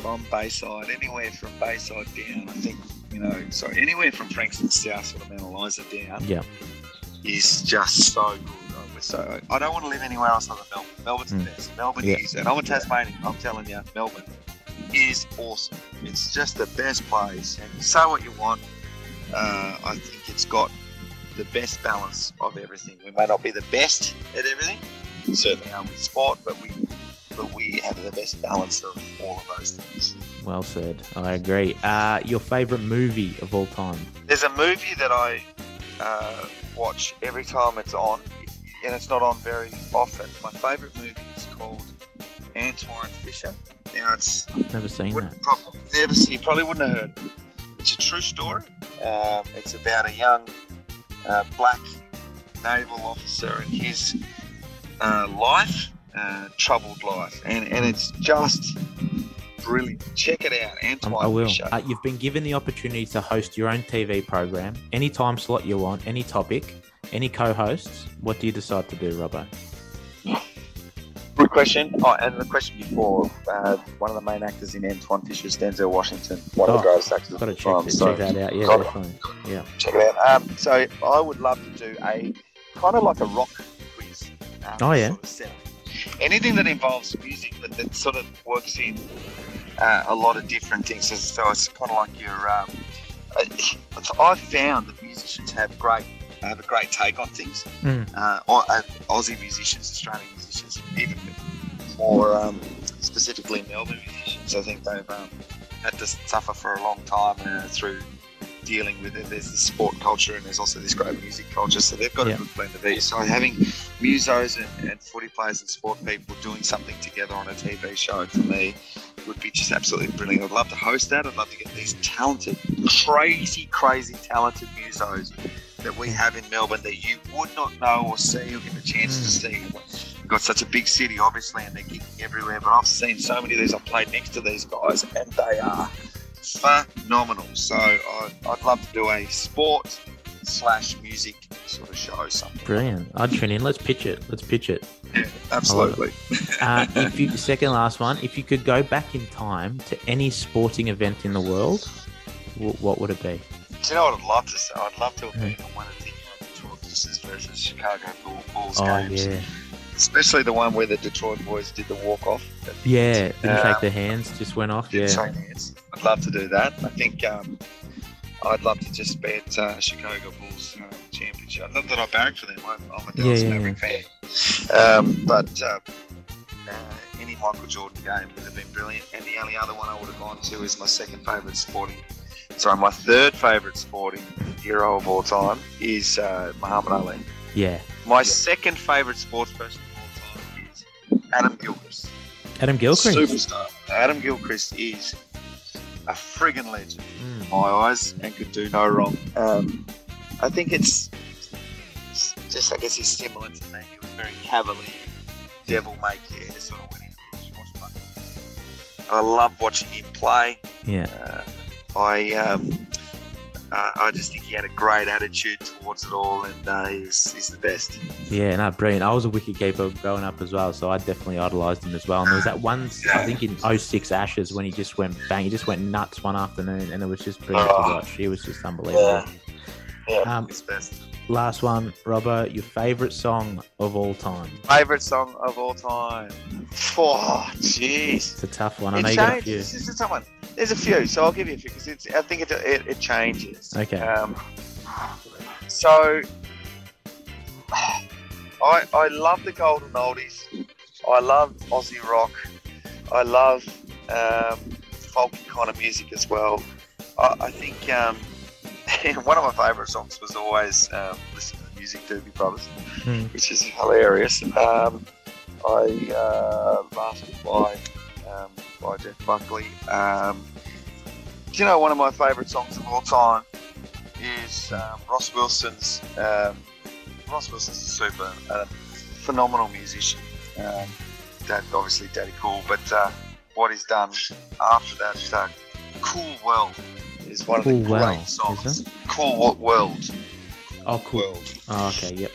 from Bayside, anywhere from Bayside down. I think you know. Sorry, anywhere from Frankston South, sort of Mount Eliza down, Yeah. is just so good. So I don't want to live anywhere else other than Melbourne. Melbourne's Mm. the best. Melbourne Yeah. is, and I'm a Tasmanian. I'm telling you, Melbourne is awesome. It's just the best place. And say what you want. Uh, I think it's got the best balance of everything. We may not be the best at everything, certainly are with sport, but we but we have the best balance of all of those things. Well said. I agree. Uh, your favorite movie of all time? There's a movie that I uh, watch every time it's on, and it's not on very often. My favourite movie is called Antwone Fisher. Now it's Never seen that. wouldn't never see, you probably wouldn't have heard. It's a true story. Um, it's about a young uh, black naval officer and his uh, life, uh, troubled life, and and it's just brilliant. Check it out, Um, Antwone I will. Fisher. Uh, you've been given the opportunity to host your own TV program, any time slot you want, any topic, any co-hosts. What do you decide to do, Robbo? Good question. Oh, and the question before, uh, one of the main actors in Antwone Fisher is Denzel Washington, one of Oh, the greatest actors Got to of check, all time. it, So check that out. Yeah, got definitely. Yeah. check it out. Um, so I would love to do a kind of like a rock quiz. Um, Oh, yeah. Sort of setup. Anything that involves music, but that sort of works in uh, a lot of different things. So- So it's kind of like your. Um, uh, I've found that musicians have great have a great take on things. Mm. Uh, Aussie musicians, Australian musicians, even more um, specifically Melbourne musicians. I think they've um, had to suffer for a long time uh, through dealing with it. There's the sport culture and there's also this great music culture. So they've got Yeah. a good blend of these. So having musos and, and footy players and sport people doing something together on a TV show for me would be just absolutely brilliant. I'd love to host that. I'd love to get these talented, crazy, crazy talented musos that we have in Melbourne that you would not know or see or get a chance to hmm. see. We've got such a big city, obviously, and they're gigging everywhere. But I've seen so many of these. I've played next to these guys, and they are phenomenal. So I'd, I'd love to do a sport slash music sort of show. Something. Brilliant. I'd tune in. Let's pitch it. Let's pitch it. Absolutely. Uh, if you second last one, if you could go back in time to any sporting event in the world, wh- what would it be? Do you know what I'd love to say? I'd love to have been on one of the Detroit versus Chicago Bull- Bulls Oh games, yeah, especially the one where the Detroit boys did the walk off. yeah. Didn't Um, shake their hands, just went off. Yeah, hands. I'd love to do that. I think um, I'd love to just bet uh, Chicago Bulls uh, championship Not that I barrack for them. I'm, I'm a Dallas Yeah, yeah, Maverick fan. Um, but uh, any Michael Jordan game would have been brilliant. And the only other one I would have gone to is my second favourite sporting. Sorry, my third favourite sporting hero of all time is uh, Muhammad Ali. Yeah. My second favourite sports person Adam Gilchrist. Adam Gilchrist. Superstar. Adam Gilchrist is a friggin' legend Mm. in my eyes and could do no wrong. Um, I think it's it's just, I guess, he's similar to me. He was very cavalier, devil may care sort of went into the. I love watching him play. Yeah. Uh, I um, uh, I just think he had a great attitude towards it all, and uh, he's, he's the best. Yeah, no, brilliant. I was a wicket keeper growing up as well, so I definitely idolised him as well. And there was that one, I think in 06 Ashes, when he just went bang, he just went nuts one afternoon, and it was just brilliant to Oh. watch. He was just unbelievable. Yeah, Um, he's best. Last one, Robert, your favourite song of all time? Favorite song of all time? Oh, jeez. It's a tough one. I It know you got a few. This is someone. There's a few, so I'll give you a few because it's. I think it, it, it changes. Okay. Um, so I I love the golden oldies. I love Aussie rock. I love um, folky kind of music as well. I, I think um, one of my favourite songs was always um, listen to the music Doobie Brothers, Hmm. which is hilarious. Um, I uh, Bastard by um, by Jeff Buckley. Um, do you know one of my favourite songs of all time is um, Ross Wilson's. Um, Ross Wilson's a super uh, phenomenal musician. Um, that obviously Daddy Cool, but uh, what he's done after that, uh, Cool World is one Cool of the great World, songs. Cool Wo- World. Oh, cool. World. Oh, okay, yep.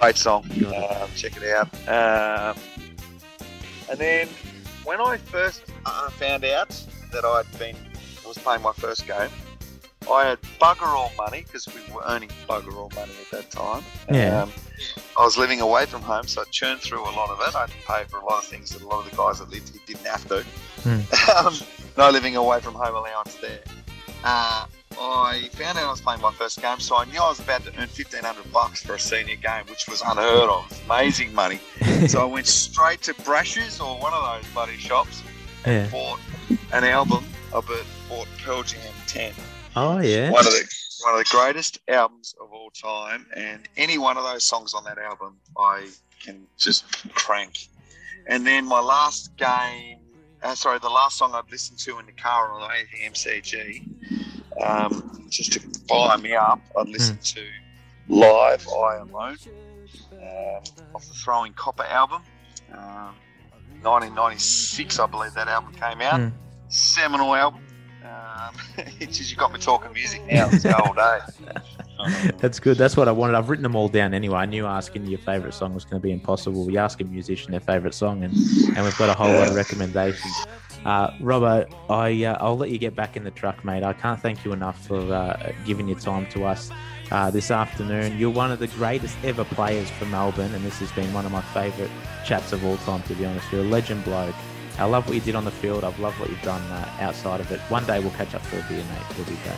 Great song. Um, check it out. Um, and then when I first uh, found out that I'd been was playing my first game, I had bugger all money because we were earning bugger all money at that time. Yeah. Um, I was living away from home, so I churned through a lot of it. I had to pay for a lot of things that a lot of the guys that lived here didn't have to. um, no living away from home allowance there. Uh, I found out I was playing my first game, so I knew I was about to earn fifteen hundred bucks for a senior game, which was unheard of. Amazing money. so I went straight to Brash's or one of those bloody shops, yeah. bought an album. of bought, bought Pearl Jam 10. Oh, yeah. one of the one of the greatest albums of all time, and any one of those songs on that album, I can just crank. And then my last game, uh, sorry, the last song I'd listened to in the car on the way to MCG, um, just to fire me up, I'd listen to Live I Alone um, off the Throwing Copper album. Um, 1996, I believe that album came out. Hmm. Seminal album. Um, it's just you got me talking music now. It's the old days. That's good. That's what I wanted. I've written them all down anyway. I knew asking your favourite song was going to be impossible. We ask a musician their favourite song, and, and we've got a whole lot of recommendations. Uh, Robbo, I uh, I'll let you get back in the truck, mate. I can't thank you enough for uh, giving your time to us uh, this afternoon. You're one of the greatest ever players for Melbourne, and this has been one of my favourite chats of all time. To be honest, you're a legend bloke. I love what you did on the field. I've loved what you've done uh, outside of it. One day we'll catch up for a beer, mate. It'll be great.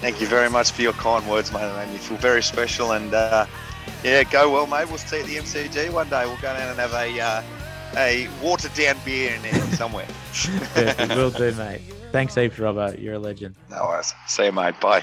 Thank you very much for your kind words, mate. They made me feel very special. And uh, yeah, go well, mate. We'll see you at the MCG one day. We'll go down and have a uh, a watered down beer in there somewhere. Perfect. Will do, mate. Thanks heaps, Robbo. You're a legend. no worries. See you, mate. Bye.